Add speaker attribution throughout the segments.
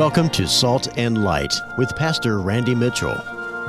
Speaker 1: Welcome to Salt and Light with Pastor Randy Mitchell.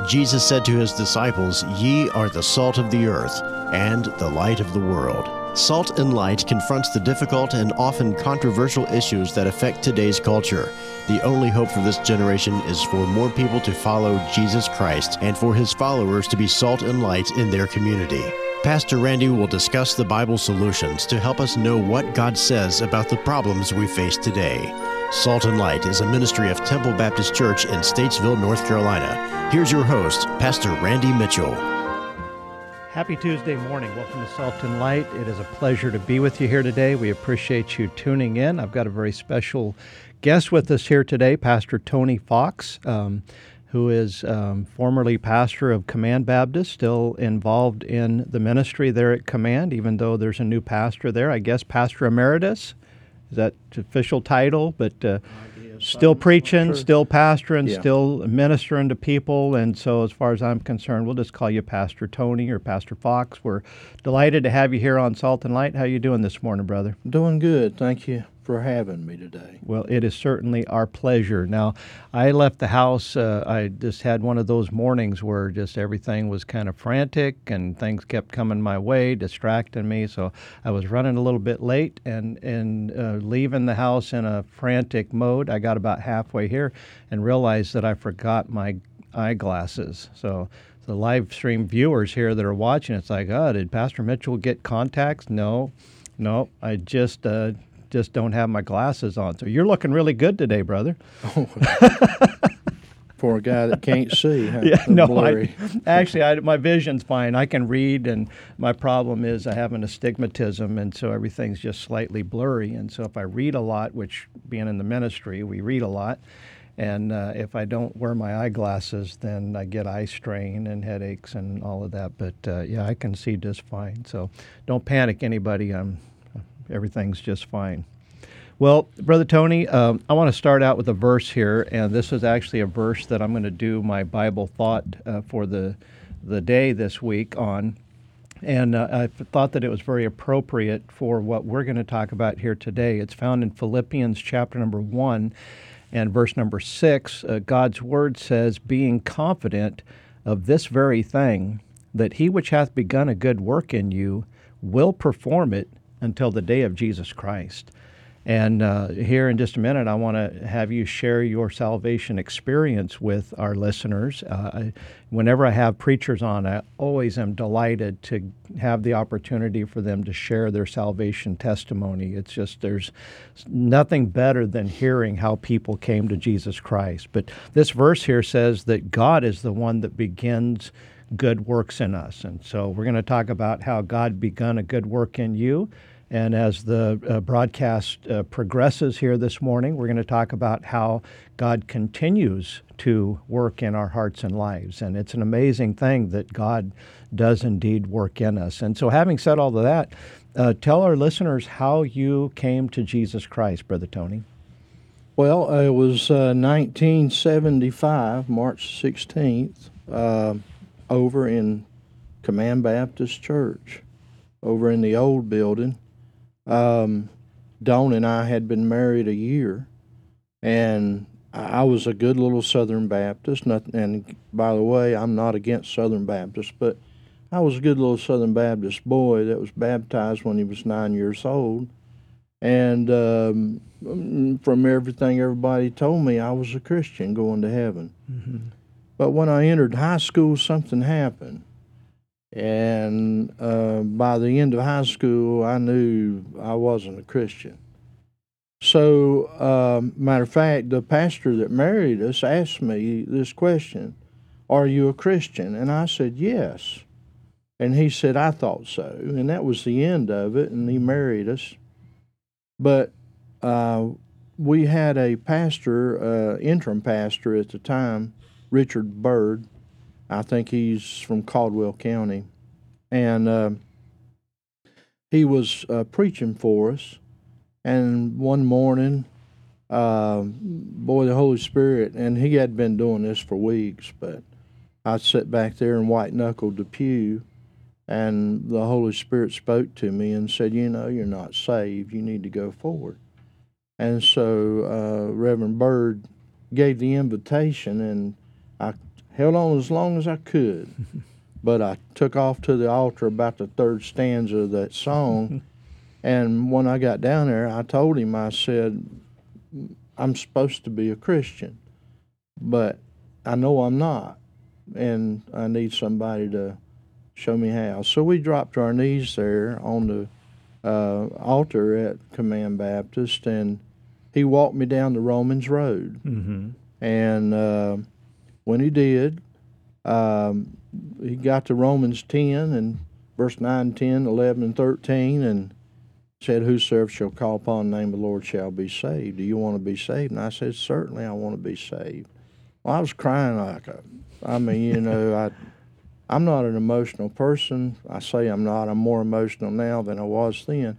Speaker 1: Jesus said to his disciples, Ye are the salt of the earth and the light of the world. Salt and Light confronts the difficult and often controversial issues that affect today's culture. The only hope for this generation is for more people to follow Jesus Christ and for his followers to be salt and light in their community. Pastor Randy will discuss the Bible solutions to help us know what God says about the problems we face today. Salt and Light is a ministry of Temple Baptist Church in Statesville, North Carolina. Here's your host, Pastor Randy Mitchell.
Speaker 2: Happy Tuesday morning. Welcome to Salt and Light. It is a pleasure to be with you here today. We appreciate you tuning in. I've got a very special guest with us here today, Pastor Tony Fox, um, who is um, formerly pastor of Command Baptist, still involved in the ministry there at Command, even though there's a new pastor there. I guess Pastor Emeritus. Is that official title? But uh, still preaching, sure. still pastoring, yeah. still ministering to people. And so, as far as I'm concerned, we'll just call you Pastor Tony or Pastor Fox. We're delighted to have you here on Salt and Light. How you doing this morning, brother?
Speaker 3: Doing good, thank you for having me today.
Speaker 2: Well, it is certainly our pleasure. Now, I left the house. Uh, I just had one of those mornings where just everything was kind of frantic and things kept coming my way, distracting me. So I was running a little bit late and and uh, leaving the house in a frantic mode. I got about halfway here and realized that I forgot my eyeglasses. So the live stream viewers here that are watching, it's like, oh, did Pastor Mitchell get contacts? No, no, I just uh, just don't have my glasses on. So you're looking really good today, brother. Oh.
Speaker 3: For a guy that can't see, huh?
Speaker 2: yeah, no, I, actually, I, my vision's fine. I can read, and my problem is I have an astigmatism, and so everything's just slightly blurry. And so if I read a lot, which being in the ministry, we read a lot, and uh, if I don't wear my eyeglasses, then I get eye strain and headaches and all of that. But uh, yeah, I can see just fine. So don't panic, anybody. I'm everything's just fine. Well, Brother Tony, um, I want to start out with a verse here, and this is actually a verse that I'm going to do my Bible thought uh, for the the day this week on. And uh, I thought that it was very appropriate for what we're going to talk about here today. It's found in Philippians chapter number one and verse number six. Uh, God's word says, Being confident of this very thing, that he which hath begun a good work in you will perform it until the day of Jesus Christ. And uh, here in just a minute, I want to have you share your salvation experience with our listeners. Uh, whenever I have preachers on, I always am delighted to have the opportunity for them to share their salvation testimony. It's just there's nothing better than hearing how people came to Jesus Christ. But this verse here says that God is the one that begins good works in us. And so we're going to talk about how God begun a good work in you and as the uh, broadcast uh, progresses here this morning, we're going to talk about how God continues to work in our hearts and lives. And it's an amazing thing that God does indeed work in us. And so, having said all of that, uh, tell our listeners how you came to Jesus Christ, Brother Tony.
Speaker 3: Well, it was 1975, uh, March 16th, uh, over in Command Baptist Church, over in the old building um, Dawn and I had been married a year, and I was a good little Southern Baptist. Nothing, and by the way, I'm not against Southern Baptists, but I was a good little Southern Baptist boy that was baptized when he was nine years old. And um, from everything everybody told me, I was a Christian going to heaven. Mm-hmm. But when I entered high school, something happened. And uh, by the end of high school, I knew I wasn't a Christian. So, uh, matter of fact, the pastor that married us asked me this question Are you a Christian? And I said, Yes. And he said, I thought so. And that was the end of it. And he married us. But uh, we had a pastor, uh, interim pastor at the time, Richard Bird, I think he's from Caldwell County. And uh, he was uh, preaching for us. And one morning, uh, boy, the Holy Spirit, and he had been doing this for weeks, but I sat back there and white knuckled the pew, and the Holy Spirit spoke to me and said, You know, you're not saved. You need to go forward. And so uh, Reverend Bird gave the invitation, and held on as long as I could. but I took off to the altar about the third stanza of that song. and when I got down there, I told him, I said, I'm supposed to be a Christian, but I know I'm not. And I need somebody to show me how. So we dropped to our knees there on the uh, altar at Command Baptist, and he walked me down the Romans Road.
Speaker 2: Mm-hmm.
Speaker 3: And uh, when he did, um, he got to Romans 10 and verse 9, 10, 11, and 13, and said, Whosoever shall call upon the name of the Lord shall be saved. Do you want to be saved? And I said, Certainly I want to be saved. Well, I was crying like a, I mean, you know, I, I'm not an emotional person. I say I'm not. I'm more emotional now than I was then.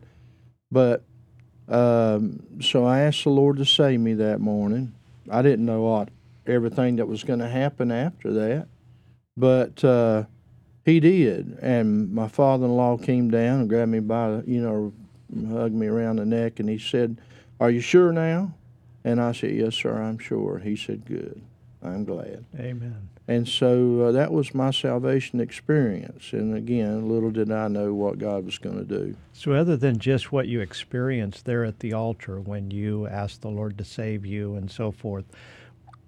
Speaker 3: But um, so I asked the Lord to save me that morning. I didn't know what everything that was going to happen after that, but uh, He did. And my father-in-law came down and grabbed me by, you know, hugged me around the neck, and he said, "Are you sure now?" And I said, "Yes, sir, I'm sure." He said, "Good. I'm glad."
Speaker 2: Amen.
Speaker 3: And so uh, that was my salvation experience. And again, little did I know what God was going to do.
Speaker 2: So, other than just what you experienced there at the altar when you asked the Lord to save you and so forth,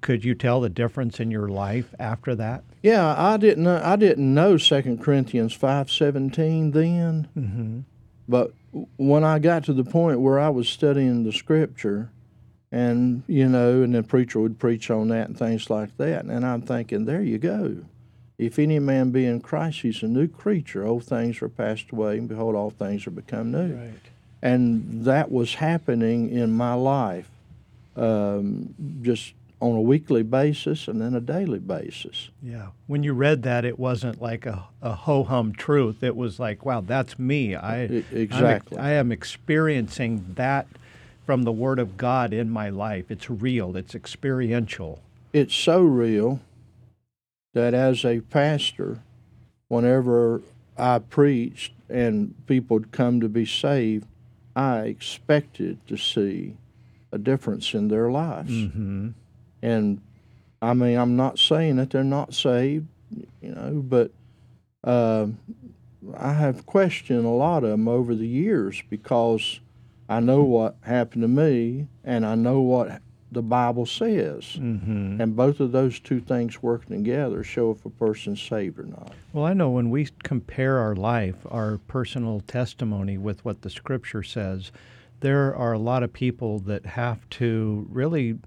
Speaker 2: could you tell the difference in your life after that?
Speaker 3: Yeah, I didn't. Know, I didn't know Second Corinthians five seventeen then,
Speaker 2: Mm-hmm.
Speaker 3: but when I got to the point where I was studying the Scripture, and you know, and the preacher would preach on that and things like that, and I'm thinking, there you go. If any man be in Christ, he's a new creature. Old things are passed away, and behold, all things are become new.
Speaker 2: Right.
Speaker 3: and that was happening in my life um, just on a weekly basis and then a daily basis
Speaker 2: Yeah. When you read that, it wasn't like a, a ho hum truth. It was like, wow, that's me. I
Speaker 3: E-
Speaker 2: I'm
Speaker 3: exactly.
Speaker 2: I am experiencing that from the Word of God in my life. It's real. It's experiential.
Speaker 3: it's so real that as a pastor whenever i preached and people would come to be saved i expected to see a difference in their lives
Speaker 2: Mm-hmm.
Speaker 3: And I mean, I'm not saying that they're not saved, you know, but um I have questioned a lot of them over the years because I know what happened to me and I know what the Bible says.
Speaker 2: Mm-hmm.
Speaker 3: And both of those two things working together show if a person's saved or not.
Speaker 2: Well, I know when we compare our life, our personal testimony with what the Scripture says, there are a lot of people that have to really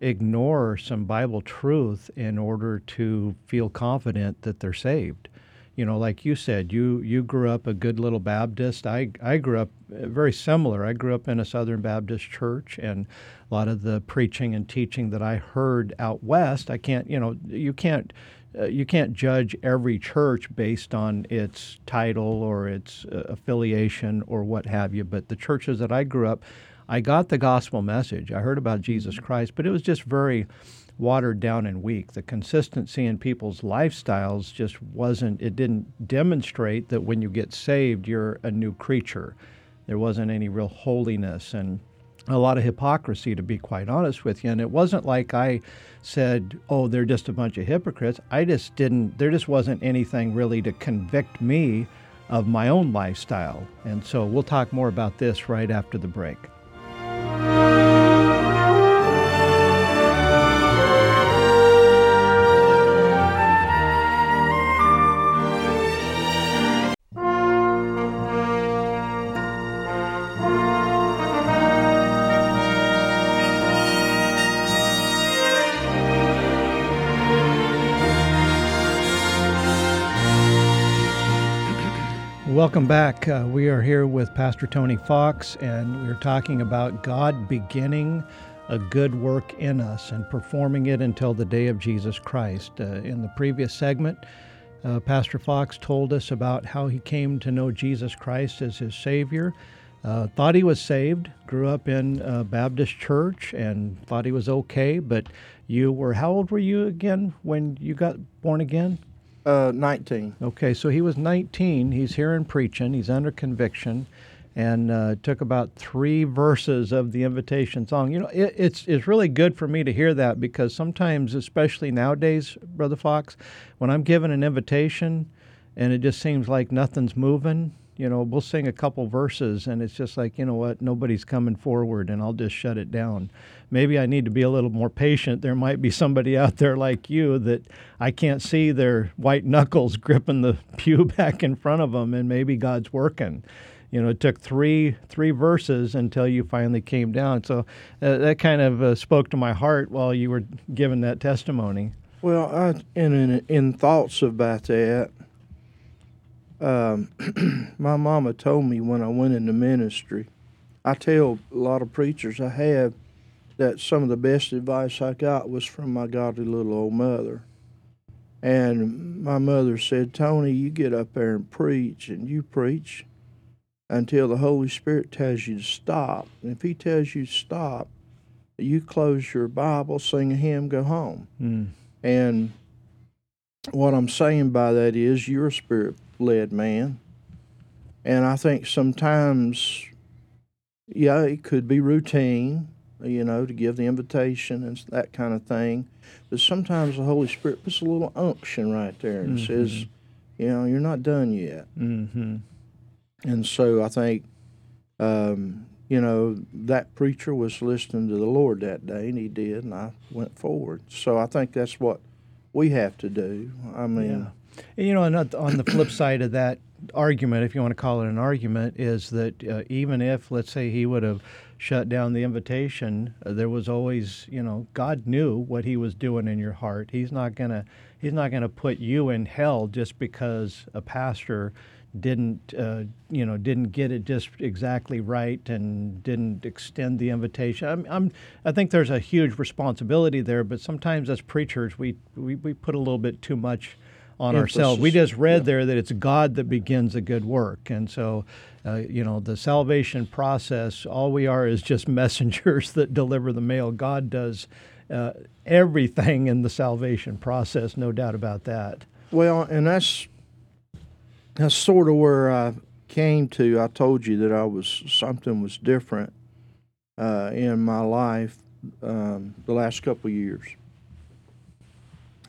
Speaker 2: ignore some Bible truth in order to feel confident that they're saved. You know, like you said, you you grew up a good little Baptist. I I grew up uh, very similar. I grew up in a Southern Baptist church, and a lot of the preaching and teaching that I heard out west, I can't, you know, you can't uh, you can't judge every church based on its title or its uh, affiliation or what have you. But the churches that I grew up, I got the gospel message. I heard about Jesus mm-hmm. Christ, but it was just very watered down and weak. The consistency in people's lifestyles just wasn't, it didn't demonstrate that when you get saved, you're a new creature. There wasn't any real holiness and a lot of hypocrisy, to be quite honest with you. And it wasn't like I said, oh, they're just a bunch of hypocrites. I just didn't, there just wasn't anything really to convict me of my own lifestyle. And so we'll talk more about this right after the break. Welcome back. Uh, we are here with Pastor Tony Fox, and we're talking about God beginning a good work in us and performing it until the day of Jesus Christ. Uh, in the previous segment, uh, Pastor Fox told us about how he came to know Jesus Christ as his Savior. Uh, thought he was saved, grew up in a Baptist church, and thought he was okay. But you were, how old were you again when you got born again?
Speaker 3: Uh, 19.
Speaker 2: Okay, so he was 19. He's here and preaching. He's under conviction. and uh, took about three verses of the invitation song. You know, it, it's it's really good for me to hear that because sometimes, especially nowadays, Brother Fox, when I'm given an invitation and it just seems like nothing's moving, you know, we'll sing a couple verses and it's just like, you know what, nobody's coming forward and I'll just shut it down. Maybe I need to be a little more patient. There might be somebody out there like you that I can't see their white knuckles gripping the pew back in front of them and maybe God's working. You know, it took three three verses until you finally came down. So uh, that kind of uh, spoke to my heart while you were giving that testimony.
Speaker 3: Well, I, in, in in thoughts about that, um, my mama told me when I went into ministry. I tell a lot of preachers I have that some of the best advice I got was from my godly little old mother. And my mother said, Tony, you get up there and preach, and you preach until the Holy Spirit tells you to stop. And if He tells you to stop, you close your Bible, sing a hymn, go home.
Speaker 2: Mm.
Speaker 3: And what I'm saying by that is you're a spirit led man. And I think sometimes, yeah, it could be routine, you know, to give the invitation and that kind of thing. But sometimes the Holy Spirit puts a little unction right there and
Speaker 2: Mhm.
Speaker 3: says, you know, you're not done yet.
Speaker 2: Mm-hmm.
Speaker 3: And so I think, um, you know, that preacher was listening to the Lord that day, and he did, and I went forward. So I think that's what we have to do. I mean,
Speaker 2: you know, and on the flip side of that argument, if you want to call it an argument, is that uh, even if, let's say, he would have shut down the invitation, uh, there was always, you know, God knew what He was doing in your heart. He's not gonna, He's not gonna put you in hell just because a pastor didn't, uh, you know, didn't get it just exactly right and didn't extend the invitation. I'm, I'm, I think there's a huge responsibility there, but sometimes as preachers, we, we, we put a little bit too much on ourselves. We just read there that it's God that begins a good work. And so, uh, you know, the salvation process, all we are is just messengers that deliver the mail. God does uh, everything in the salvation process, no doubt about that.
Speaker 3: Well, and that's that's sort of where I came to. I told you that I was something was different uh, in my life um, the last couple of years.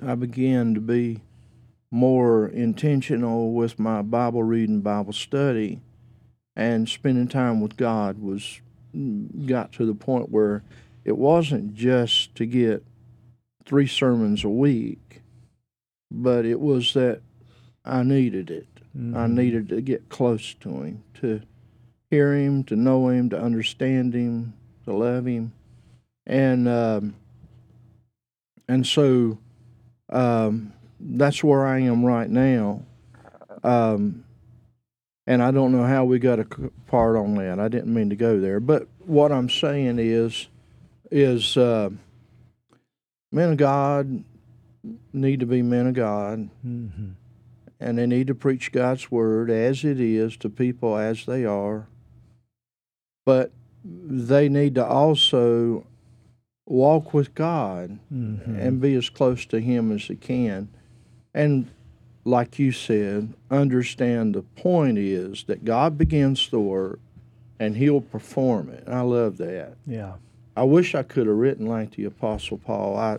Speaker 3: I began to be more intentional with my Bible reading, Bible study, and spending time with God was got to the point where it wasn't just to get three sermons a week, but it was that I needed it. I
Speaker 2: Mhm.
Speaker 3: needed to get close to him, to hear him, to know him, to understand him, to love him, and um, and so um, that's where I am right now. Um, and I don't know how we got a c- part on that. I didn't mean to go there, but what I'm saying is, is uh, men of God need to be men of God
Speaker 2: Mhm.
Speaker 3: and they need to preach God's word as it is to people as they are. But they need to also walk with God
Speaker 2: Mhm.
Speaker 3: and be as close to Him as they can. And like you said, understand the point is that God begins the work and He'll perform it. I love that.
Speaker 2: yeah.
Speaker 3: I wish I could have written like the Apostle Paul. I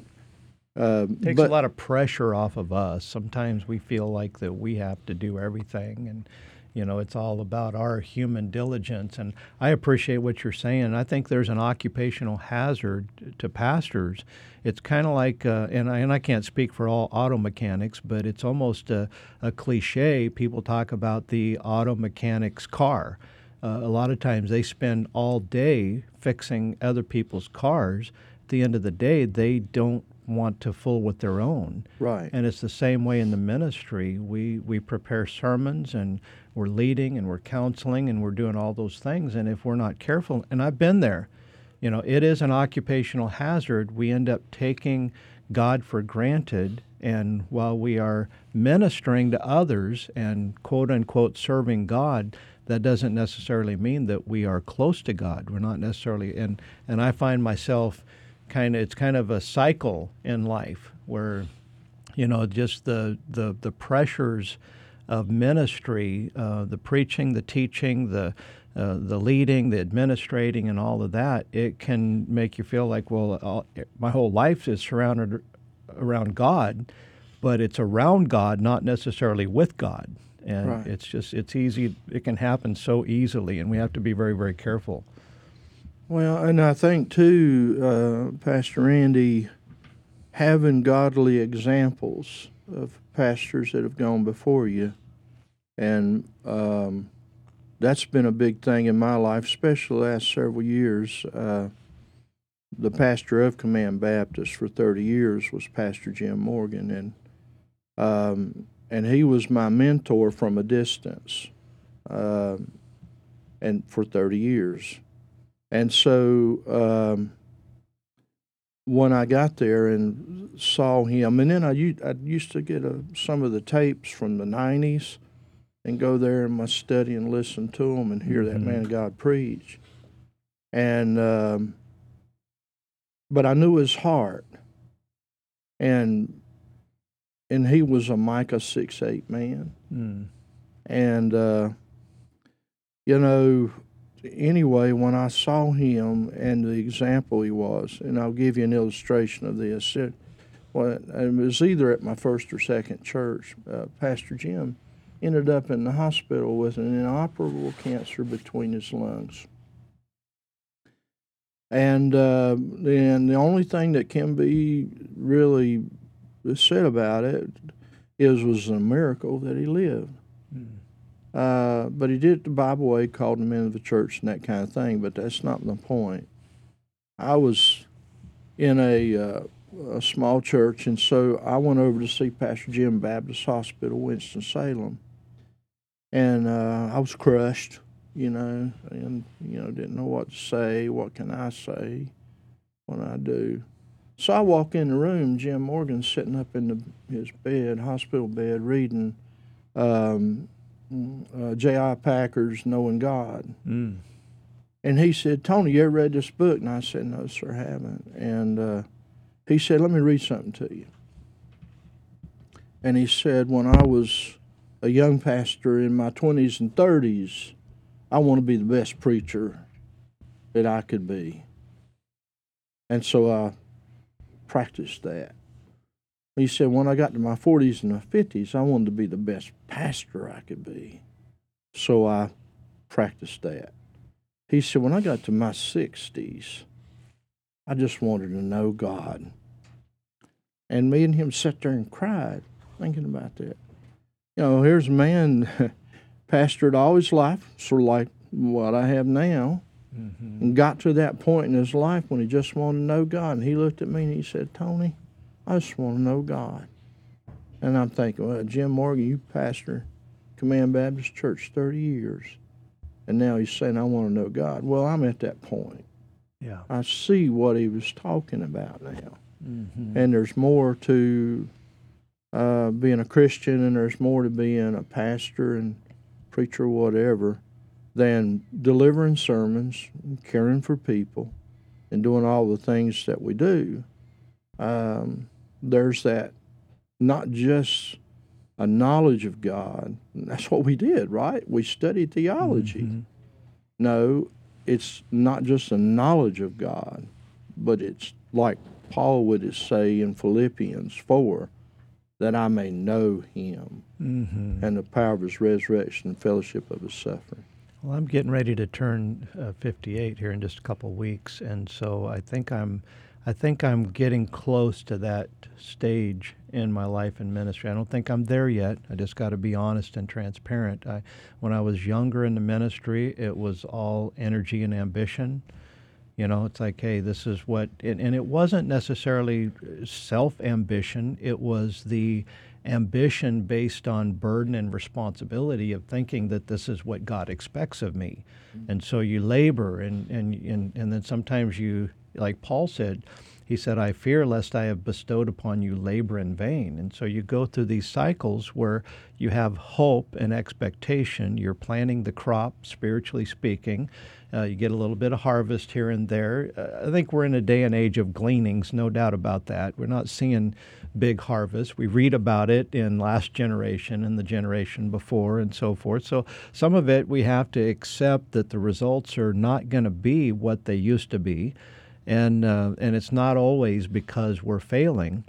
Speaker 3: um, It
Speaker 2: takes
Speaker 3: but,
Speaker 2: a lot of pressure off of us. Sometimes we feel like that we have to do everything, and you know it's all about our human diligence. And I appreciate what you're saying. I think there's an occupational hazard to pastors. It's kind of like, uh, and I, and I can't speak for all auto mechanics, but it's almost a, a cliche. People talk about the auto mechanic's car. Uh, a lot of times they spend all day fixing other people's cars. At the end of the day, they don't want to fool with their own.
Speaker 3: right.
Speaker 2: And it's the same way in the ministry. We we prepare sermons and we're leading and we're counseling and we're doing all those things. And if we're not careful, and I've been there, you know, it is an occupational hazard. We end up taking God for granted. And while we are ministering to others and quote unquote serving God, that doesn't necessarily mean that we are close to God. We're not necessarily, and, and I find myself kind of, it's kind of a cycle in life where you know just the the the pressures of ministry, uh, the preaching, the teaching, the uh, the leading, the administrating, and all of that, it can make you feel like, well, all, my whole life is surrounded around God, but it's around God, not necessarily with God. And
Speaker 3: Right.
Speaker 2: it's just, it's easy, it can happen so easily, and we have to be very, very careful.
Speaker 3: Well, and I think too, uh, Pastor Andy, having godly examples of pastors that have gone before you, and um, that's been a big thing in my life, especially the last several years. Uh, the pastor of Command Baptist for 30 years was Pastor Jim Morgan, and um, and he was my mentor from a distance, um, and for 30 years. And so um, when I got there and saw him, and then I used to get a, some of the tapes from the 90s and go there in my study and listen to them and hear that
Speaker 2: Mhm.
Speaker 3: man of God preach. And, um, but I knew his heart. And, and he was a Micah 6 8 man.
Speaker 2: Mm.
Speaker 3: And, uh, you know, anyway, when I saw him and the example he was, and I'll give you an illustration of this. It, well, it was either at my first or second church. Uh, Pastor Jim ended up in the hospital with an inoperable cancer between his lungs. And uh, the only thing that can be really said about it is was a miracle that he lived.
Speaker 2: Mm.
Speaker 3: Uh, but he did it the Bible way, called him into the church and that kind of thing. But that's not the point. I was in a uh, a small church, and so I went over to see Pastor Jim Baptist Hospital, Winston Salem, and uh, I was crushed, you know, and you know didn't know what to say. What can I say? What do I do? So I walk in the room. Jim Morgan's sitting up in the, his bed, hospital bed, reading. Um, uh, J.I. Packer's Knowing God.
Speaker 2: Mm.
Speaker 3: And he said, Tony, you ever read this book? And I said, No, sir, I haven't. And uh, he said, Let me read something to you. And he said, When I was a young pastor in my 20s and 30s, I want to be the best preacher that I could be. And so I practiced that. He said, when I got to my 40s and my 50s, I wanted to be the best pastor I could be. So I practiced that. He said, when I got to my 60s, I just wanted to know God. And me and him sat there and cried, thinking about that. You know, here's a man, pastored all his life, sort of like what I have now,
Speaker 2: hmm
Speaker 3: and got to that point in his life when he just wanted to know God. And he looked at me and he said, Tony, I just want to know God. And I'm thinking, well, Jim Morgan, you pastor Command Baptist Church 30 years. And now he's saying, I want to know God. Well, I'm at that point.
Speaker 2: Yeah.
Speaker 3: I see what he was talking about now.
Speaker 2: hmm
Speaker 3: And there's more to uh, being a Christian and there's more to being a pastor and preacher, whatever, than delivering sermons, and caring for people, and doing all the things that we do. Um, there's that not just a knowledge of God. That's what we did, right? We studied theology.
Speaker 2: Mhm.
Speaker 3: No, it's not just a knowledge of God, but it's like Paul would say in Philippians 4 that I may know him
Speaker 2: Mhm.
Speaker 3: and the power of his resurrection and fellowship of his suffering.
Speaker 2: Well, I'm getting ready to turn uh, 58 here in just a couple weeks, and so I think I'm, I think I'm getting close to that stage in my life and ministry. I don't think I'm there yet. I just got to be honest and transparent. I, when I was younger in the ministry, it was all energy and ambition. You know, it's like, hey, this is what, and, and it wasn't necessarily self ambition. It was the ambition based on burden and responsibility of thinking that this is what God expects of me. Mm-hmm. And so you labor, and, and, and, and then sometimes you, like Paul said, he said, I fear lest I have bestowed upon you labor in vain. And so you go through these cycles where you have hope and expectation. You're planting the crop, spiritually speaking. Uh, you get a little bit of harvest here and there. Uh, I think we're in a day and age of gleanings, no doubt about that. We're not seeing big harvest. We read about it in last generation and the generation before and so forth. So some of it we have to accept that the results are not going to be what they used to be and uh, and it's not always because we're failing.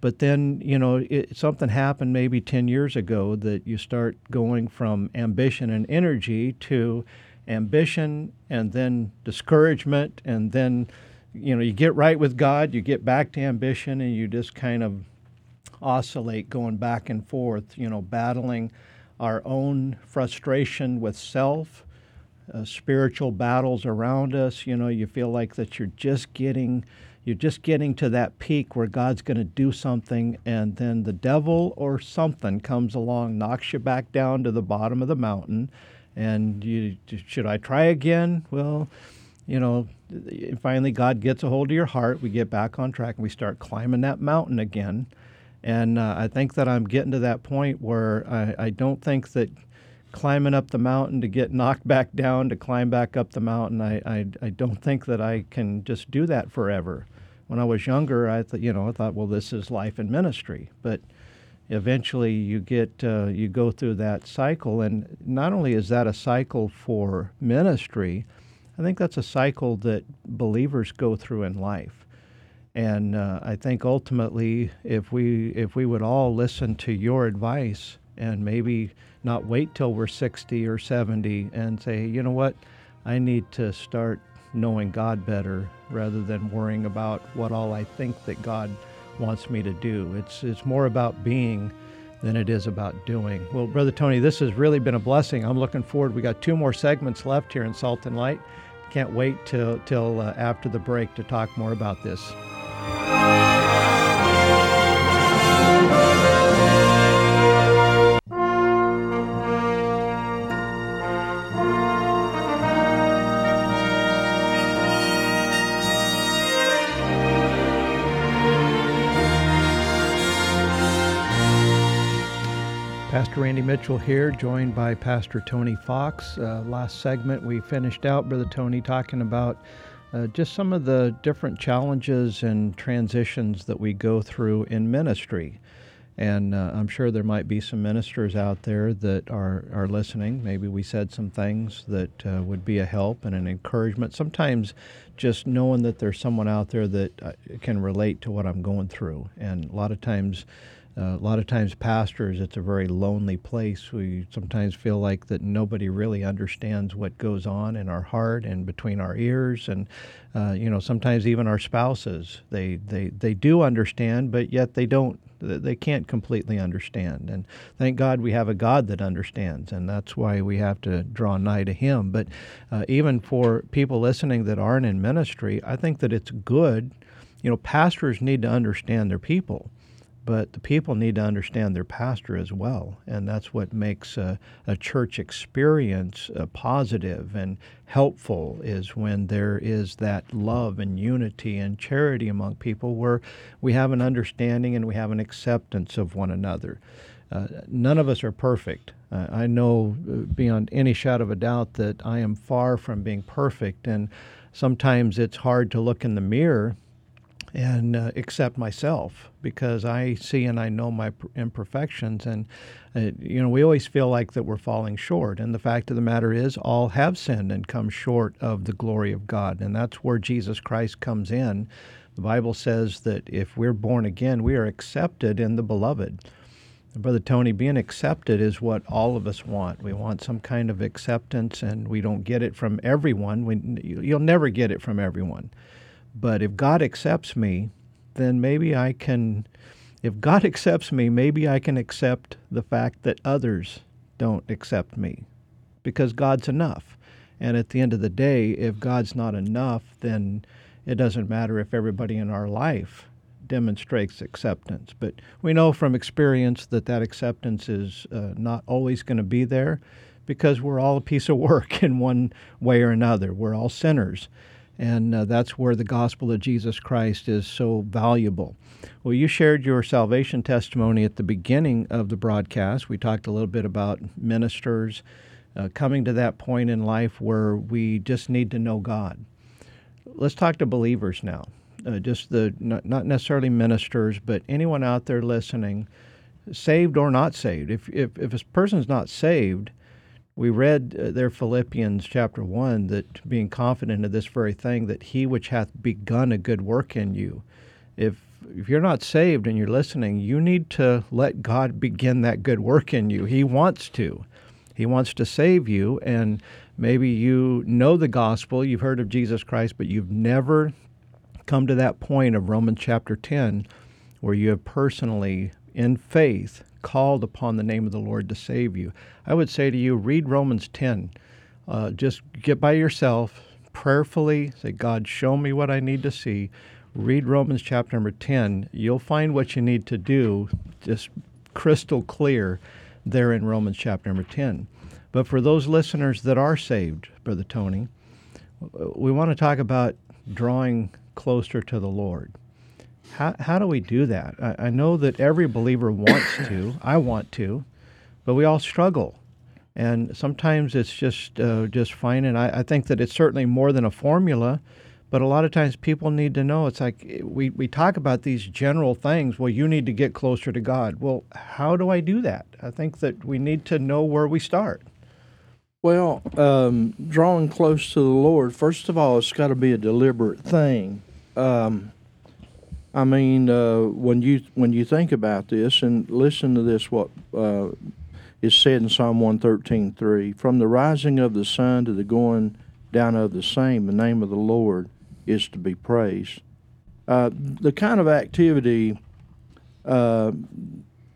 Speaker 2: But then you know it, something happened maybe ten years ago that you start going from ambition and energy to ambition and then discouragement and then you know you get right with God, you get back to ambition, and you just kind of oscillate going back and forth. You know, battling our own frustration with self uh, spiritual battles around us. You know, you feel like that you're just getting you're just getting to that peak where God's going to do something, and then the devil or something comes along, knocks you back down to the bottom of the mountain, and you should I try again? Well, you know, finally God gets a hold of your heart. We get back on track and we start climbing that mountain again. And uh, I think that I'm getting to that point where I, I don't think that climbing up the mountain to get knocked back down to climb back up the mountain. I, I, I don't think that I can just do that forever. When I was younger, I thought, you know, I thought, well, this is life and ministry. But eventually, you get uh, you go through that cycle, and not only is that a cycle for ministry, I think that's a cycle that believers go through in life. And uh, I think ultimately, if we if we would all listen to your advice and maybe not wait till we're 60 or 70 and say, you know what, I need to start knowing God better rather than worrying about what all I think that God wants me to do. It's it's more about being than it is about doing. Well, Brother Tony, this has really been a blessing. I'm looking forward. We got two more segments left here in Salt and Light. Can't wait till till uh, after the break to talk more about this. Pastor Randy Mitchell here, joined by Pastor Tony Fox. Uh, last segment, we finished out, Brother Tony, talking about uh, just some of the different challenges and transitions that we go through in ministry. And uh, I'm sure there might be some ministers out there that are, are listening. Maybe we said some things that uh, would be a help and an encouragement. Sometimes just knowing that there's someone out there that uh, can relate to what I'm going through. And a lot of times, uh, a lot of times, pastors, it's a very lonely place. We sometimes feel like that nobody really understands what goes on in our heart and between our ears, and uh, you know, sometimes even our spouses. They they they do understand, but yet they don't. They can't completely understand. And thank God we have a God that understands, and that's why we have to draw nigh to Him. But uh, even for people listening that aren't in ministry, I think that it's good. You know, pastors need to understand their people but the people need to understand their pastor as well. And that's what makes a, a church experience uh, positive and helpful is when there is that love and unity and charity among people where we have an understanding and we have an acceptance of one another. Uh, none of us are perfect. Uh, I know uh, beyond any shadow of a doubt that I am far from being perfect, and sometimes it's hard to look in the mirror and uh, accept myself because I see and I know my imperfections. And, uh, you know, we always feel like that we're falling short. And the fact of the matter is, all have sinned and come short of the glory of God. And that's where Jesus Christ comes in. The Bible says that if we're born again, we are accepted in the beloved. Brother Tony, being accepted is what all of us want. We want some kind of acceptance, and we don't get it from everyone. We, you'll never get it from everyone. But if God accepts me, then maybe I can, if God accepts me, maybe I can accept the fact that others don't accept me because God's enough. And at the end of the day, if God's not enough, then it doesn't matter if everybody in our life demonstrates acceptance. But we know from experience that that acceptance is uh, not always going to be there because we're all a piece of work in one way or another. We're all sinners. And uh, that's where the gospel of Jesus Christ is so valuable. Well, you shared your salvation testimony at the beginning of the broadcast. We talked a little bit about ministers uh, coming to that point in life where we just need to know God. Let's talk to believers now. Uh, just the not, not necessarily ministers, but anyone out there listening, saved or not saved. If if if a person's not saved, we read uh, there Philippians chapter 1 that being confident of this very thing that he which hath begun a good work in you if if you're not saved and you're listening you need to let God begin that good work in you. He wants to. He wants to save you and maybe you know the gospel you've heard of Jesus Christ but you've never come to that point of Romans chapter 10 where you have personally in faith called upon the name of the Lord to save you. I would say to you, read Romans 10. Uh, just get by yourself, prayerfully say, God, show me what I need to see. Read Romans chapter number 10. You'll find what you need to do just crystal clear there in Romans chapter number 10. But for those listeners that are saved, Brother Tony, we want to talk about drawing closer to the Lord. How, how do we do that? I, I know that every believer wants to. I want to, but we all struggle, and sometimes it's just uh, just fine. And I, I think that it's certainly more than a formula, but a lot of times people need to know. It's like we we talk about these general things. Well, you need to get closer to God. Well, how do I do that? I think that we need to know where we start.
Speaker 3: Well, um, drawing close to the Lord, first of all, it's got to be a deliberate thing. Um, I mean, uh, when you when you think about this and listen to this, what uh, is said in Psalm one thirteen three: From the rising of the sun to the going down of the same, the name of the Lord is to be praised. Uh, the kind of activity, uh,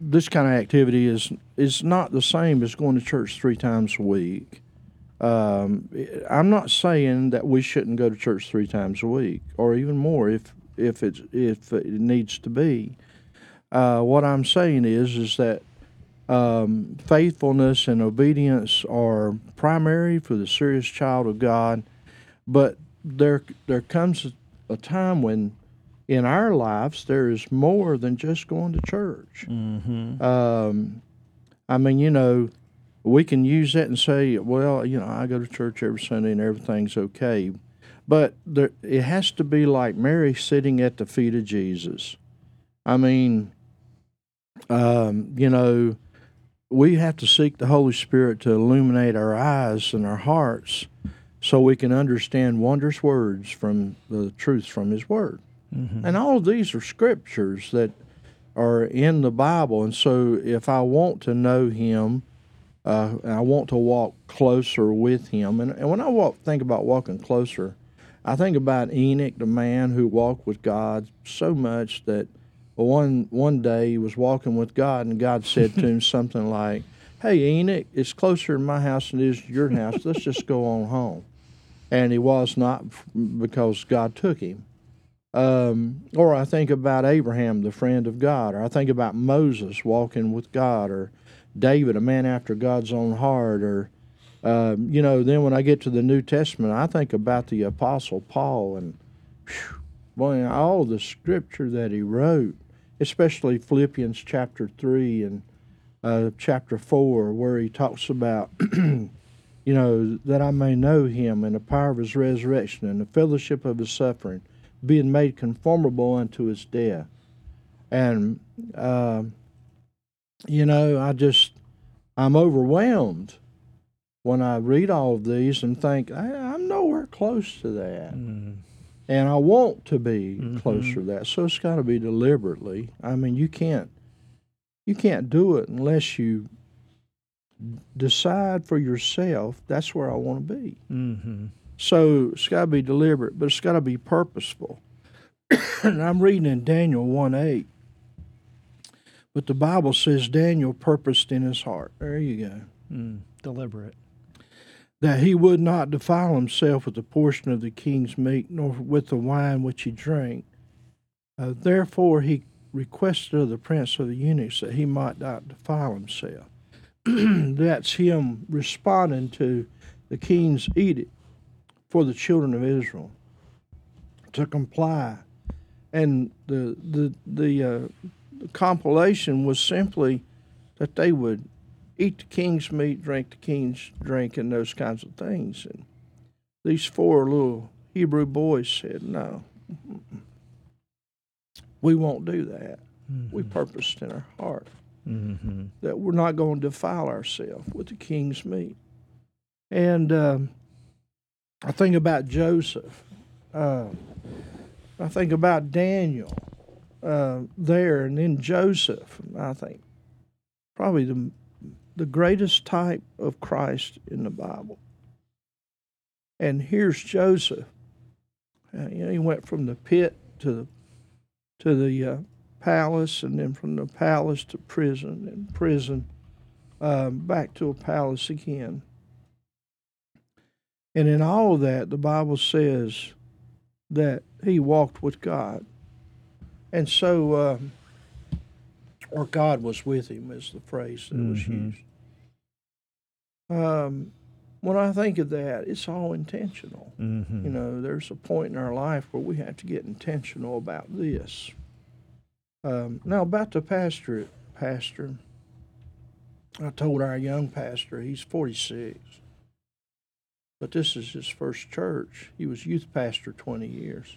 Speaker 3: this kind of activity is is not the same as going to church three times a week. Um, I'm not saying that we shouldn't go to church three times a week, or even more if if it's if it needs to be. Uh, what I'm saying is is that um, faithfulness and obedience are primary for the serious child of God, but there there comes a time when in our lives there is more than just going to church.
Speaker 2: Mm-hmm.
Speaker 3: Um, I mean, you know, we can use that and say, well, you know, I go to church every Sunday and everything's okay. But there, it has to be like Mary sitting at the feet of Jesus. I mean, um, you know, we have to seek the Holy Spirit to illuminate our eyes and our hearts so we can understand wondrous words from the truths from His Word.
Speaker 2: Mm-hmm.
Speaker 3: And all of these are scriptures that are in the Bible. And so if I want to know Him, uh, I want to walk closer with Him. And, and when I walk, think about walking closer, I think about Enoch, the man who walked with God so much that one one day he was walking with God, and God said to him something like, "Hey Enoch, it's closer to my house than it is to your house. Let's just go on home." And he was not because God took him. Um, or I think about Abraham, the friend of God, or I think about Moses walking with God, or David, a man after God's own heart, or uh, you know, then when I get to the New Testament, I think about the Apostle Paul and whew, boy, all the scripture that he wrote, especially Philippians chapter 3 and uh, chapter 4, where he talks about, you know, that I may know him and the power of his resurrection and the fellowship of his suffering, being made conformable unto his death. And, uh, you know, I just, I'm overwhelmed when I read all of these and think I'm nowhere close to that,
Speaker 2: mm.
Speaker 3: and I want to be
Speaker 2: mm-hmm.
Speaker 3: closer to that. So it's got to be deliberately. I mean, you can't you can't do it unless you decide for yourself. That's where I want to be.
Speaker 2: Mm-hmm.
Speaker 3: So it's got to be deliberate, but it's got to be purposeful. and I'm reading in Daniel one eight. But the Bible says Daniel purposed in his heart. There you go.
Speaker 2: Mm, deliberate
Speaker 3: that he would not defile himself with the portion of the king's meat, nor with the wine which he drank. Uh, therefore, he requested of the prince of the eunuchs that he might not defile himself. That's him responding to the king's edict for the children of Israel. to comply. And the the the, uh, the compilation was simply that they would eat the king's meat, drink the king's drink, and those kinds of things. And these four little Hebrew boys said, "No, we won't do that. Mm-hmm. We purposed in our heart mm-hmm. that we're not going to defile ourselves with the king's meat." And um, I think about Joseph. Uh, I think about Daniel uh, there, and then Joseph. I think probably the the greatest type of Christ in the Bible. And here's Joseph. Uh, he went from the pit to the to the uh, palace, and then from the palace to prison, and prison um, back to a palace again. And in all of that, the Bible says that he walked with God. And so, uh, or God was with him, is the phrase that mm-hmm. was used. Um, when I think of that, it's all intentional. Mm-hmm. You know, there's a point in our life where we have to get intentional about this. Um, now, about the pastorate, pastor, I told our young pastor, he's 46, but this is his first church. He was youth pastor 20 years.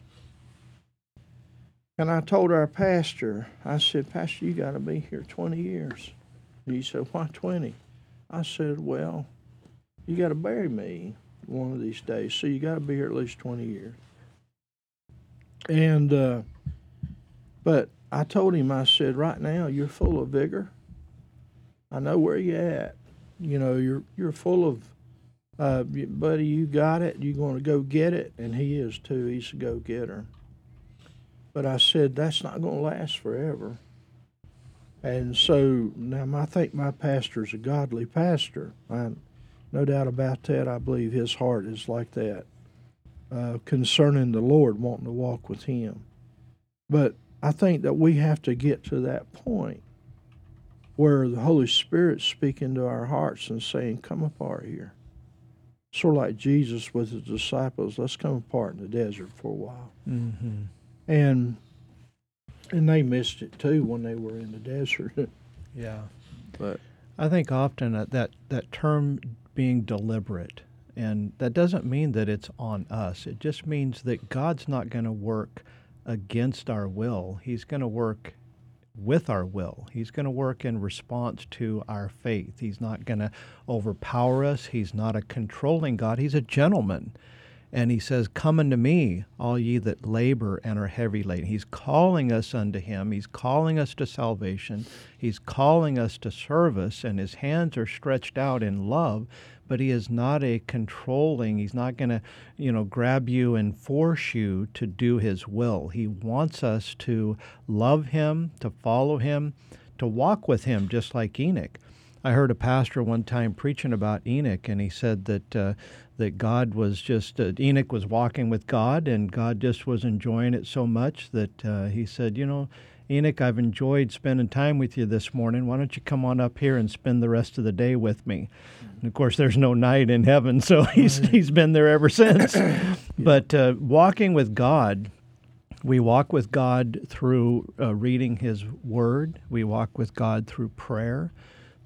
Speaker 3: And I told our pastor, I said, Pastor, you got to be here 20 years. And he said, Why 20? I said, Well, you got to bury me one of these days, so you got to be here at least 20 years. And, uh, but I told him, I said, Right now, you're full of vigor. I know where you're at. You know, you're, you're full of, uh, buddy, you got it. You're going to go get it. And he is too. He's a go getter. But I said, that's not going to last forever. And so now I think my pastor is a godly pastor. I, no doubt about that. I believe his heart is like that uh, concerning the Lord, wanting to walk with him. But I think that we have to get to that point where the Holy Spirit's speaking to our hearts and saying, Come apart here. Sort of like Jesus with his disciples, let's come apart in the desert for a while. Mm-hmm and and they missed it too when they were in the desert.
Speaker 2: yeah, but I think often that that term being deliberate, and that doesn't mean that it's on us. It just means that God's not going to work against our will. He's going to work with our will. He's going to work in response to our faith. He's not going to overpower us. He's not a controlling God. He's a gentleman. And he says, Come unto me, all ye that labor and are heavy laden. He's calling us unto him. He's calling us to salvation. He's calling us to service, and his hands are stretched out in love, but he is not a controlling, he's not going to, you know, grab you and force you to do his will. He wants us to love him, to follow him, to walk with him, just like Enoch. I heard a pastor one time preaching about Enoch, and he said that uh, that God was just uh, Enoch was walking with God, and God just was enjoying it so much that uh, he said, you know. Enoch, I've enjoyed spending time with you this morning. Why don't you come on up here and spend the rest of the day with me? And of course, there's no night in heaven, so he's he's been there ever since. yeah. But uh, walking with God, we walk with God through uh, reading His Word. We walk with God through prayer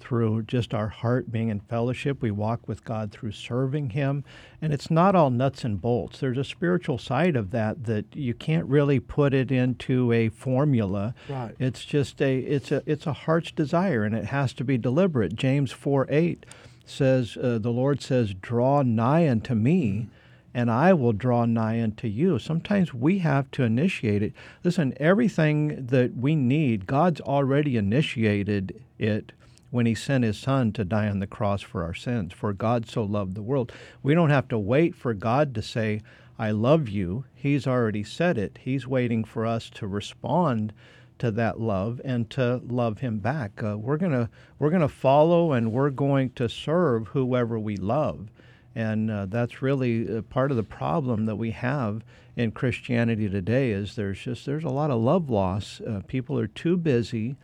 Speaker 2: through just our heart being in fellowship. We walk with God through serving Him. And it's not all nuts and bolts. There's a spiritual side of that that you can't really put it into a formula.
Speaker 3: Right.
Speaker 2: It's just a it's a it's a heart's desire and it has to be deliberate. James 4 8 says, uh, the Lord says, Draw nigh unto me. And I will draw nigh unto you. Sometimes we have to initiate it. Listen, everything that we need, God's already initiated it when he sent his son to die on the cross for our sins. For God so loved the world. We don't have to wait for God to say, I love you. He's already said it. He's waiting for us to respond to that love and to love him back. Uh, we're going to we're going to follow and we're going to serve whoever we love. And uh, that's really uh, part of the problem that we have in Christianity today is there's just there's a lot of love loss. Uh, people are too busy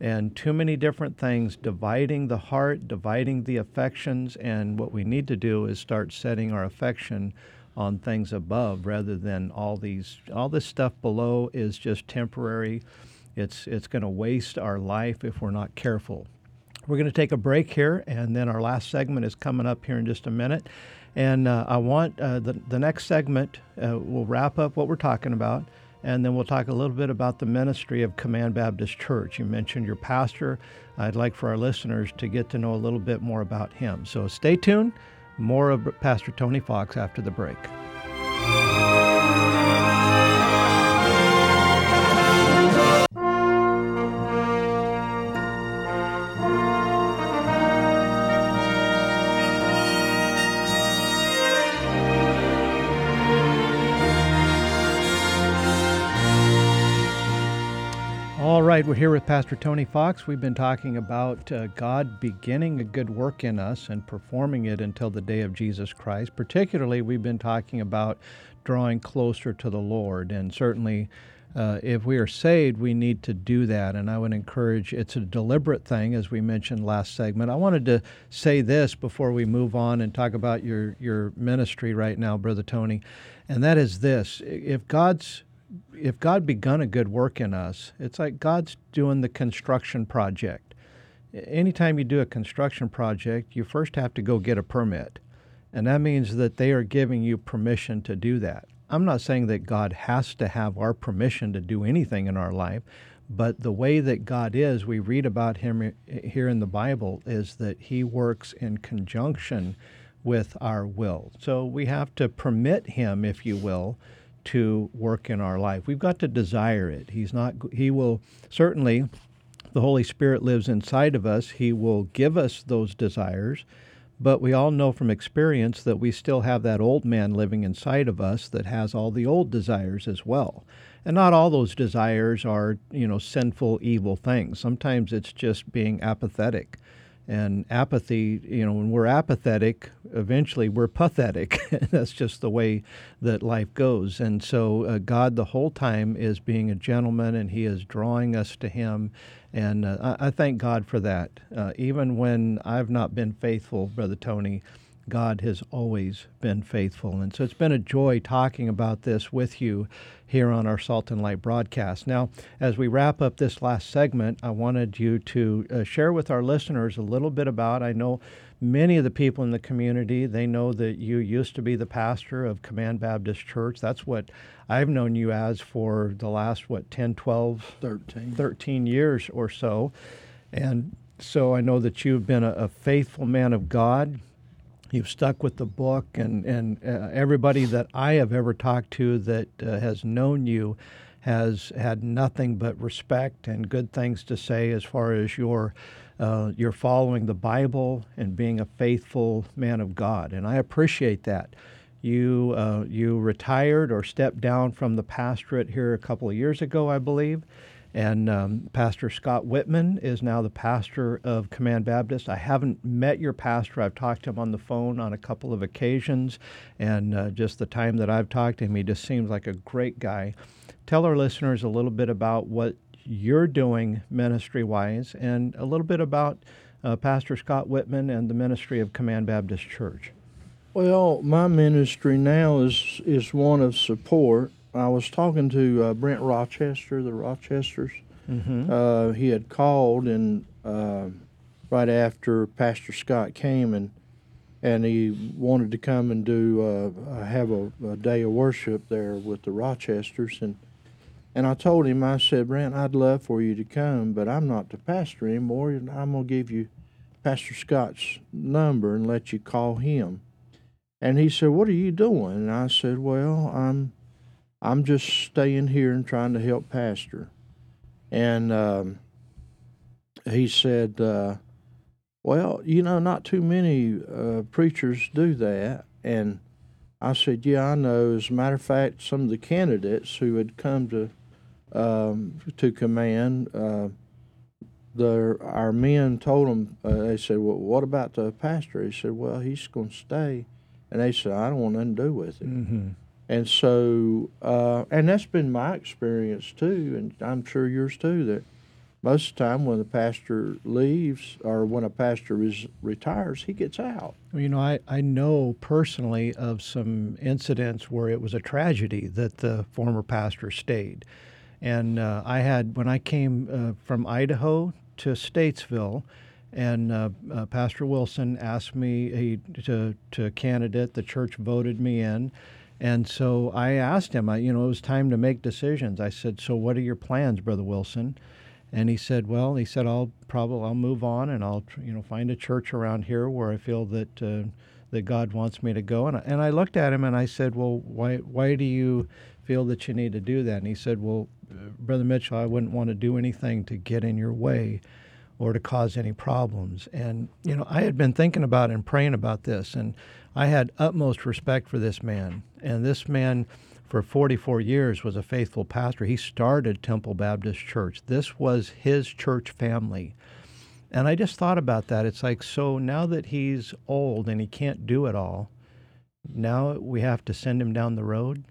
Speaker 2: and too many different things dividing the heart, dividing the affections. And what we need to do is start setting our affection on things above rather than all these all this stuff below is just temporary. It's it's going to waste our life if we're not careful. We're going to take a break here, and then our last segment is coming up here in just a minute. And uh, I want uh, the the next segment uh, will wrap up what we're talking about, and then we'll talk a little bit about the ministry of Command Baptist Church. You mentioned your pastor. I'd like for our listeners to get to know a little bit more about him. So stay tuned. More of Pastor Tony Fox after the break. Right, we're here with Pastor Tony Fox. We've been talking about uh, God beginning a good work in us and performing it until the day of Jesus Christ. Particularly, we've been talking about drawing closer to the Lord. And certainly, uh, if we are saved, we need to do that. And I would encourage it's a deliberate thing, as we mentioned last segment. I wanted to say this before we move on and talk about your, your ministry right now, Brother Tony. And that is this if God's if God begun a good work in us, it's like God's doing the construction project. Anytime you do a construction project, you first have to go get a permit. And that means that they are giving you permission to do that. I'm not saying that God has to have our permission to do anything in our life, but the way that God is, we read about him here in the Bible, is that he works in conjunction with our will. So we have to permit him, if you will, to work in our life. We've got to desire it. He's not he will certainly the Holy Spirit lives inside of us. He will give us those desires, but we all know from experience that we still have that old man living inside of us that has all the old desires as well. And not all those desires are, you know, sinful evil things. Sometimes it's just being apathetic and apathy you know when we're apathetic eventually we're pathetic. That's just the way that life goes. And so uh, god the whole time is being a gentleman and he is drawing us to him. And uh, I, I, thank god for that. Uh, even when i've not been faithful brother tony God has always been faithful. And so it's been a joy talking about this with you here on our Salt and Light broadcast. Now, as we wrap up this last segment, I wanted you to uh, share with our listeners a little bit about, I know many of the people in the community, they know that you used to be the pastor of Command Baptist Church. That's what I've known you as for the last, what, 10, 12,
Speaker 3: 13,
Speaker 2: 13 years or so. And so I know that you've been a, a faithful man of God you've stuck with the book, and and uh, everybody that I have ever talked to that uh, has known you has had nothing but respect and good things to say as far as your uh, following the Bible and being a faithful man of God, and I appreciate that. You uh, you retired or stepped down from the pastorate here a couple of years ago, I believe and um, Pastor Scott Whitman is now the pastor of Command Baptist. I haven't met your pastor. I've talked to him on the phone on a couple of occasions, and uh, just the time that I've talked to him, he just seems like a great guy. Tell our listeners a little bit about what you're doing ministry wise and a little bit about uh, Pastor Scott Whitman and the ministry of Command Baptist Church.
Speaker 3: Well, my ministry now is is one of support I was talking to uh, Brent Rochester, the Rochesters. Mm-hmm. Uh, he had called and uh, right after Pastor Scott came and and he wanted to come and do uh, have a, a, day of worship there with the Rochesters and and I told him I said Brent I'd love for you to come but I'm not the pastor anymore and I'm gonna give you Pastor Scott's number and let you call him. And he said, "What are you doing?" And I said, "Well, I'm." I'm just staying here and trying to help pastor. And um, he said, uh, Well, you know, not too many uh, preachers do that. And I said, Yeah, I know. As a matter of fact, some of the candidates who had come to um, to command, uh, our men told them. Uh, they said, "Well, what about the pastor?" He said, "Well, he's going to stay." And they said, "I don't want nothing to do with it." Mm-hmm. And so, uh, and that's been my experience too, and I'm sure yours too. That most of the time when the pastor leaves or when a pastor is retires, he gets out.
Speaker 2: You know, I, I know personally of some incidents where it was a tragedy that the former pastor stayed. And uh, I had, when I came uh, from Idaho to Statesville, and uh, uh, Pastor Wilson asked me to, to candidate, the church voted me in. And so I asked him, I, you know, it was time to make decisions. I said, So what are your plans, Brother Wilson? And he said, "Well, he said I'll probably I'll move on and I'll you know find a church around here where I feel that uh, that God wants me to go." And I, and I looked at him and I said, "Well, why why do you feel that you need to do that?" And he said, "Well, Brother Mitchell, I wouldn't want to do anything to get in your way." Or to cause any problems. And, you know, I had been thinking about and praying about this, and I had utmost respect for this man. And this man, for 44 years was a faithful pastor. He started Temple Baptist Church. This was his church family. And I just thought about that. It's like, so now that he's old and he can't do it all, now we have to send him down the road.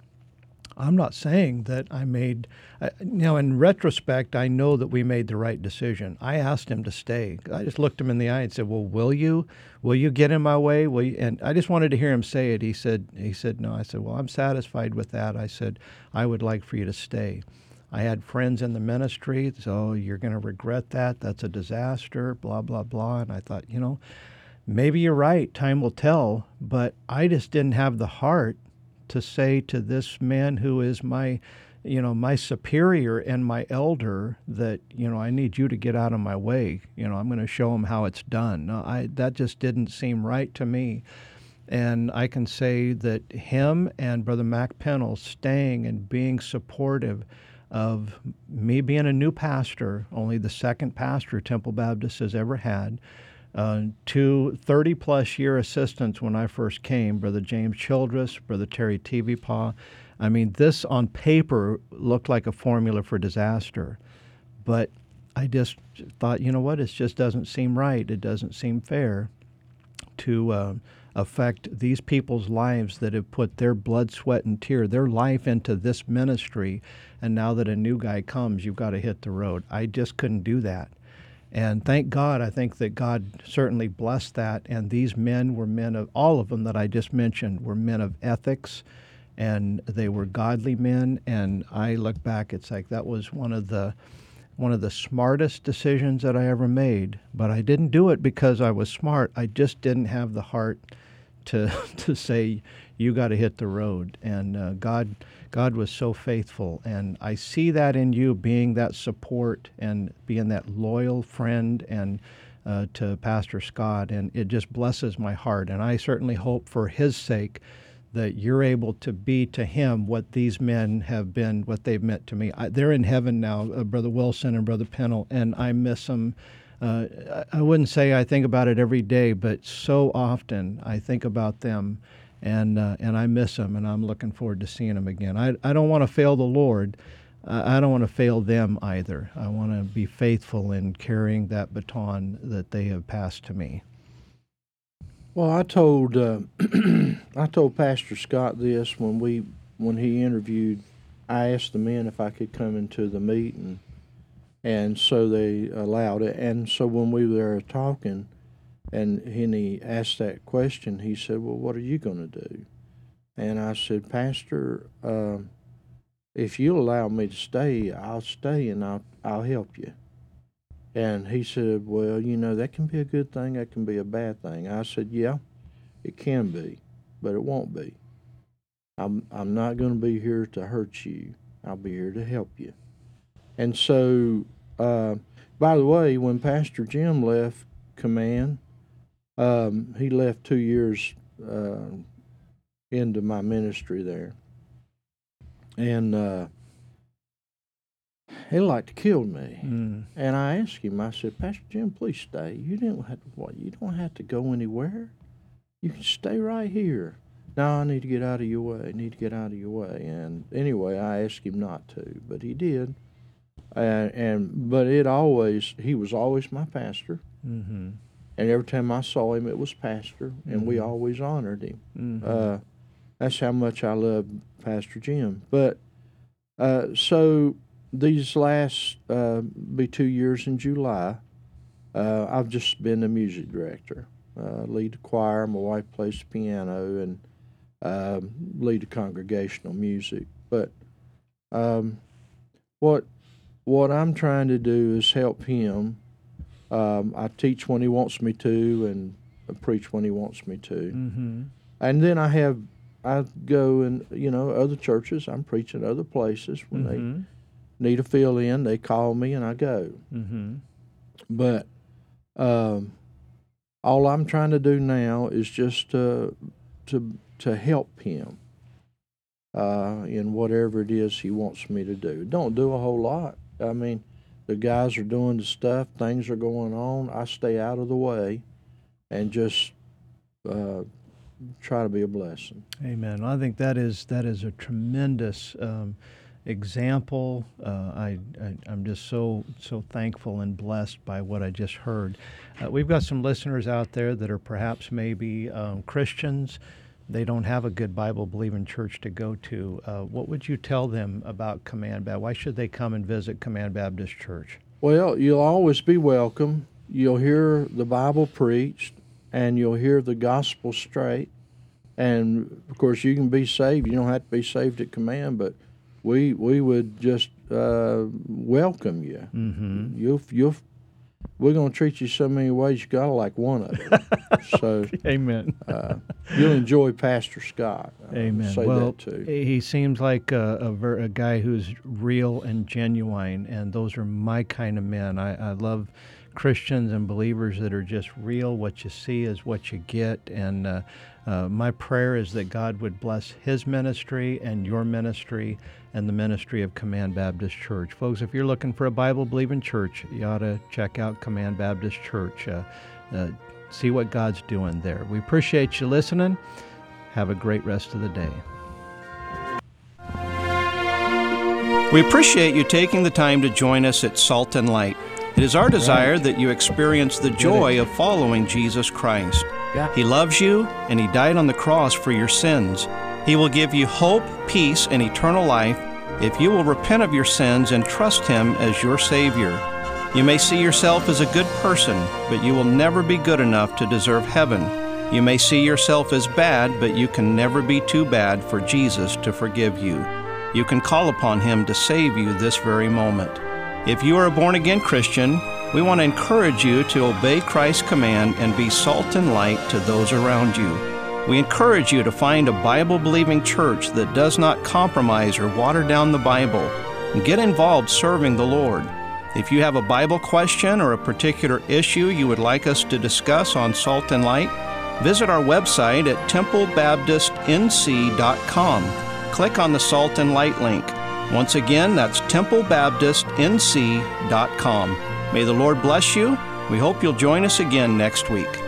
Speaker 2: I'm not saying that I made, uh, know, in retrospect, I know that we made the right decision. I asked him to stay. I just looked him in the eye and said, "Well, will you? Will you get in my way? Will you?" And I just wanted to hear him say it. He said, "He said no." I said, "Well, I'm satisfied with that." I said, "I would like for you to stay." I had friends in the ministry, so you're going to regret that. That's a disaster. Blah blah blah. And I thought, you know, maybe you're right. Time will tell. But I just didn't have the heart to say to this man who is my you know my superior and my elder that you know I need you to get out of my way. You know I'm going to show him how it's done. No, I that just didn't seem right to me. And I can say that him and brother Mac Pennell staying and being supportive of me being a new pastor only the second pastor Temple Baptist has ever had uh, two 30 plus year assistants when I first came, Brother James Childress, Brother Terry Paw. I mean, this on paper looked like a formula for disaster, but I just thought, you know what, it just doesn't seem right. It doesn't seem fair to uh, affect these people's lives that have put their blood, sweat, and tear, their life into this ministry. And now that a new guy comes, you've got to hit the road. I just couldn't do that. And thank God, I think that God certainly blessed that. And these men were men of, all of them that I just mentioned were men of ethics and they were godly men. And I look back, it's like that was one of the, one of the smartest decisions that I ever made. But I didn't do it because I was smart. I just didn't have the heart to, to say, you got to hit the road. And uh, God, God was so faithful. And I see that in you being that support and being that loyal friend and uh, to Pastor Scott. And it just blesses my heart. And I certainly hope for his sake that you're able to be to him what these men have been, what they've meant to me. I, they're in heaven now, uh, Brother Wilson and Brother Pennell, and I miss them. Uh, I wouldn't say I think about it every day, but so often I think about them and uh, and I miss them, and I'm looking forward to seeing them again. I I don't want to fail the Lord. I don't want to fail them either. I want to be faithful in carrying that baton that they have passed to me.
Speaker 3: Well, I told uh, I told Pastor Scott this when we when he interviewed. I asked the men if I could come into the meeting, and so they allowed it. And so when we were talking, and, when he asked that question, he said, Well, what are you going to do? And I said, Pastor, uh, if you'll allow me to stay, I'll stay and I'll, I'll help you. And he said, Well, you know, that can be a good thing, that can be a bad thing. I said, Yeah, it can be, but it won't be. I'm, I'm not going to be here to hurt you, I'll be here to help you. And so, uh, by the way, when Pastor Jim left command, um, he left two years uh, into my ministry there, and uh, he like to kill me.
Speaker 2: Mm.
Speaker 3: And I asked him. I said, Pastor Jim, please stay. You didn't have to. What? You don't have to go anywhere. You can stay right here. No, I need to get out of your way. I need to get out of your way. And anyway, I asked him not to, but he did. And, and but it always he was always my pastor.
Speaker 2: Mm-hmm.
Speaker 3: And every time I saw him, it was Pastor, and
Speaker 2: Mm-hmm.
Speaker 3: we always honored him.
Speaker 2: Mhm.
Speaker 3: Uh, that's how much I love Pastor Jim. But uh, so these last uh, be two years in July, uh, I've just been the music director, uh, lead the choir. My wife plays the piano and um, lead the congregational music. But um, what what I'm trying to do is help him. Um, I teach when he wants me to, and I preach when he wants me to.
Speaker 2: Mm-hmm.
Speaker 3: And then I have I go and you know other churches. I'm preaching other places when
Speaker 2: Mm-hmm.
Speaker 3: they need a fill in. They call me and I go.
Speaker 2: Mm-hmm.
Speaker 3: But um, all I'm trying to do now is just to to to help him uh, in whatever it is he wants me to do. Don't do a whole lot. I mean, the guys are doing the stuff. Things are going on. I stay out of the way, and just uh, try to be a blessing.
Speaker 2: Amen. I think that is that is a tremendous um, example. Uh, I, I I'm just so so thankful and blessed by what I just heard. Uh, we've got some listeners out there that are perhaps maybe um, Christians. They don't have a good Bible believing church to go to. Uh, what would you tell them about Command Baptist? Why should they come and visit Command Baptist Church?
Speaker 3: Well, you'll always be welcome. You'll hear the Bible preached, and you'll hear the gospel straight. And of course, you can be saved. You don't have to be saved at command, but we we would just uh, welcome you.
Speaker 2: Mm-hmm.
Speaker 3: You'll you'll we're going to treat you so many ways. You gotta like one of them. so
Speaker 2: Amen.
Speaker 3: uh, you'll enjoy Pastor Scott. I'll
Speaker 2: Amen.
Speaker 3: Say
Speaker 2: well,
Speaker 3: that too.
Speaker 2: he seems like a, a, ver- a guy who's real and genuine, and those are my kind of men. I, I love Christians and believers that are just real. What you see is what you get, and uh, uh, my prayer is that God would bless his ministry and your ministry and the ministry of Command Baptist Church. Folks, if you're looking for a Bible believing church, you ought to check out Command Baptist Church. Uh, uh, see what God's doing there. We appreciate you listening. Have a great rest of the day.
Speaker 4: We appreciate you taking the time to join us at Salt and Light. It is our desire that you experience the joy of following Jesus Christ. He loves you, and He died on the cross for your sins. He will give you hope, peace, and eternal life if you will repent of your sins and trust Him as your Savior. You may see yourself as a good person, but you will never be good enough to deserve heaven. You may see yourself as bad, but you can never be too bad for Jesus to forgive you. You can call upon Him to save you this very moment. If you are a born again Christian, we want to encourage you to obey Christ's command and be salt and light to those around you. We encourage you to find a Bible believing church that does not compromise or water down the Bible and get involved serving the Lord. If you have a Bible question or a particular issue you would like us to discuss on Salt and Light, visit our website at templebaptistnc.com. Click on the Salt and Light link. Once again, that's templebaptistnc.com. May the Lord bless you. We hope you'll join us again next week.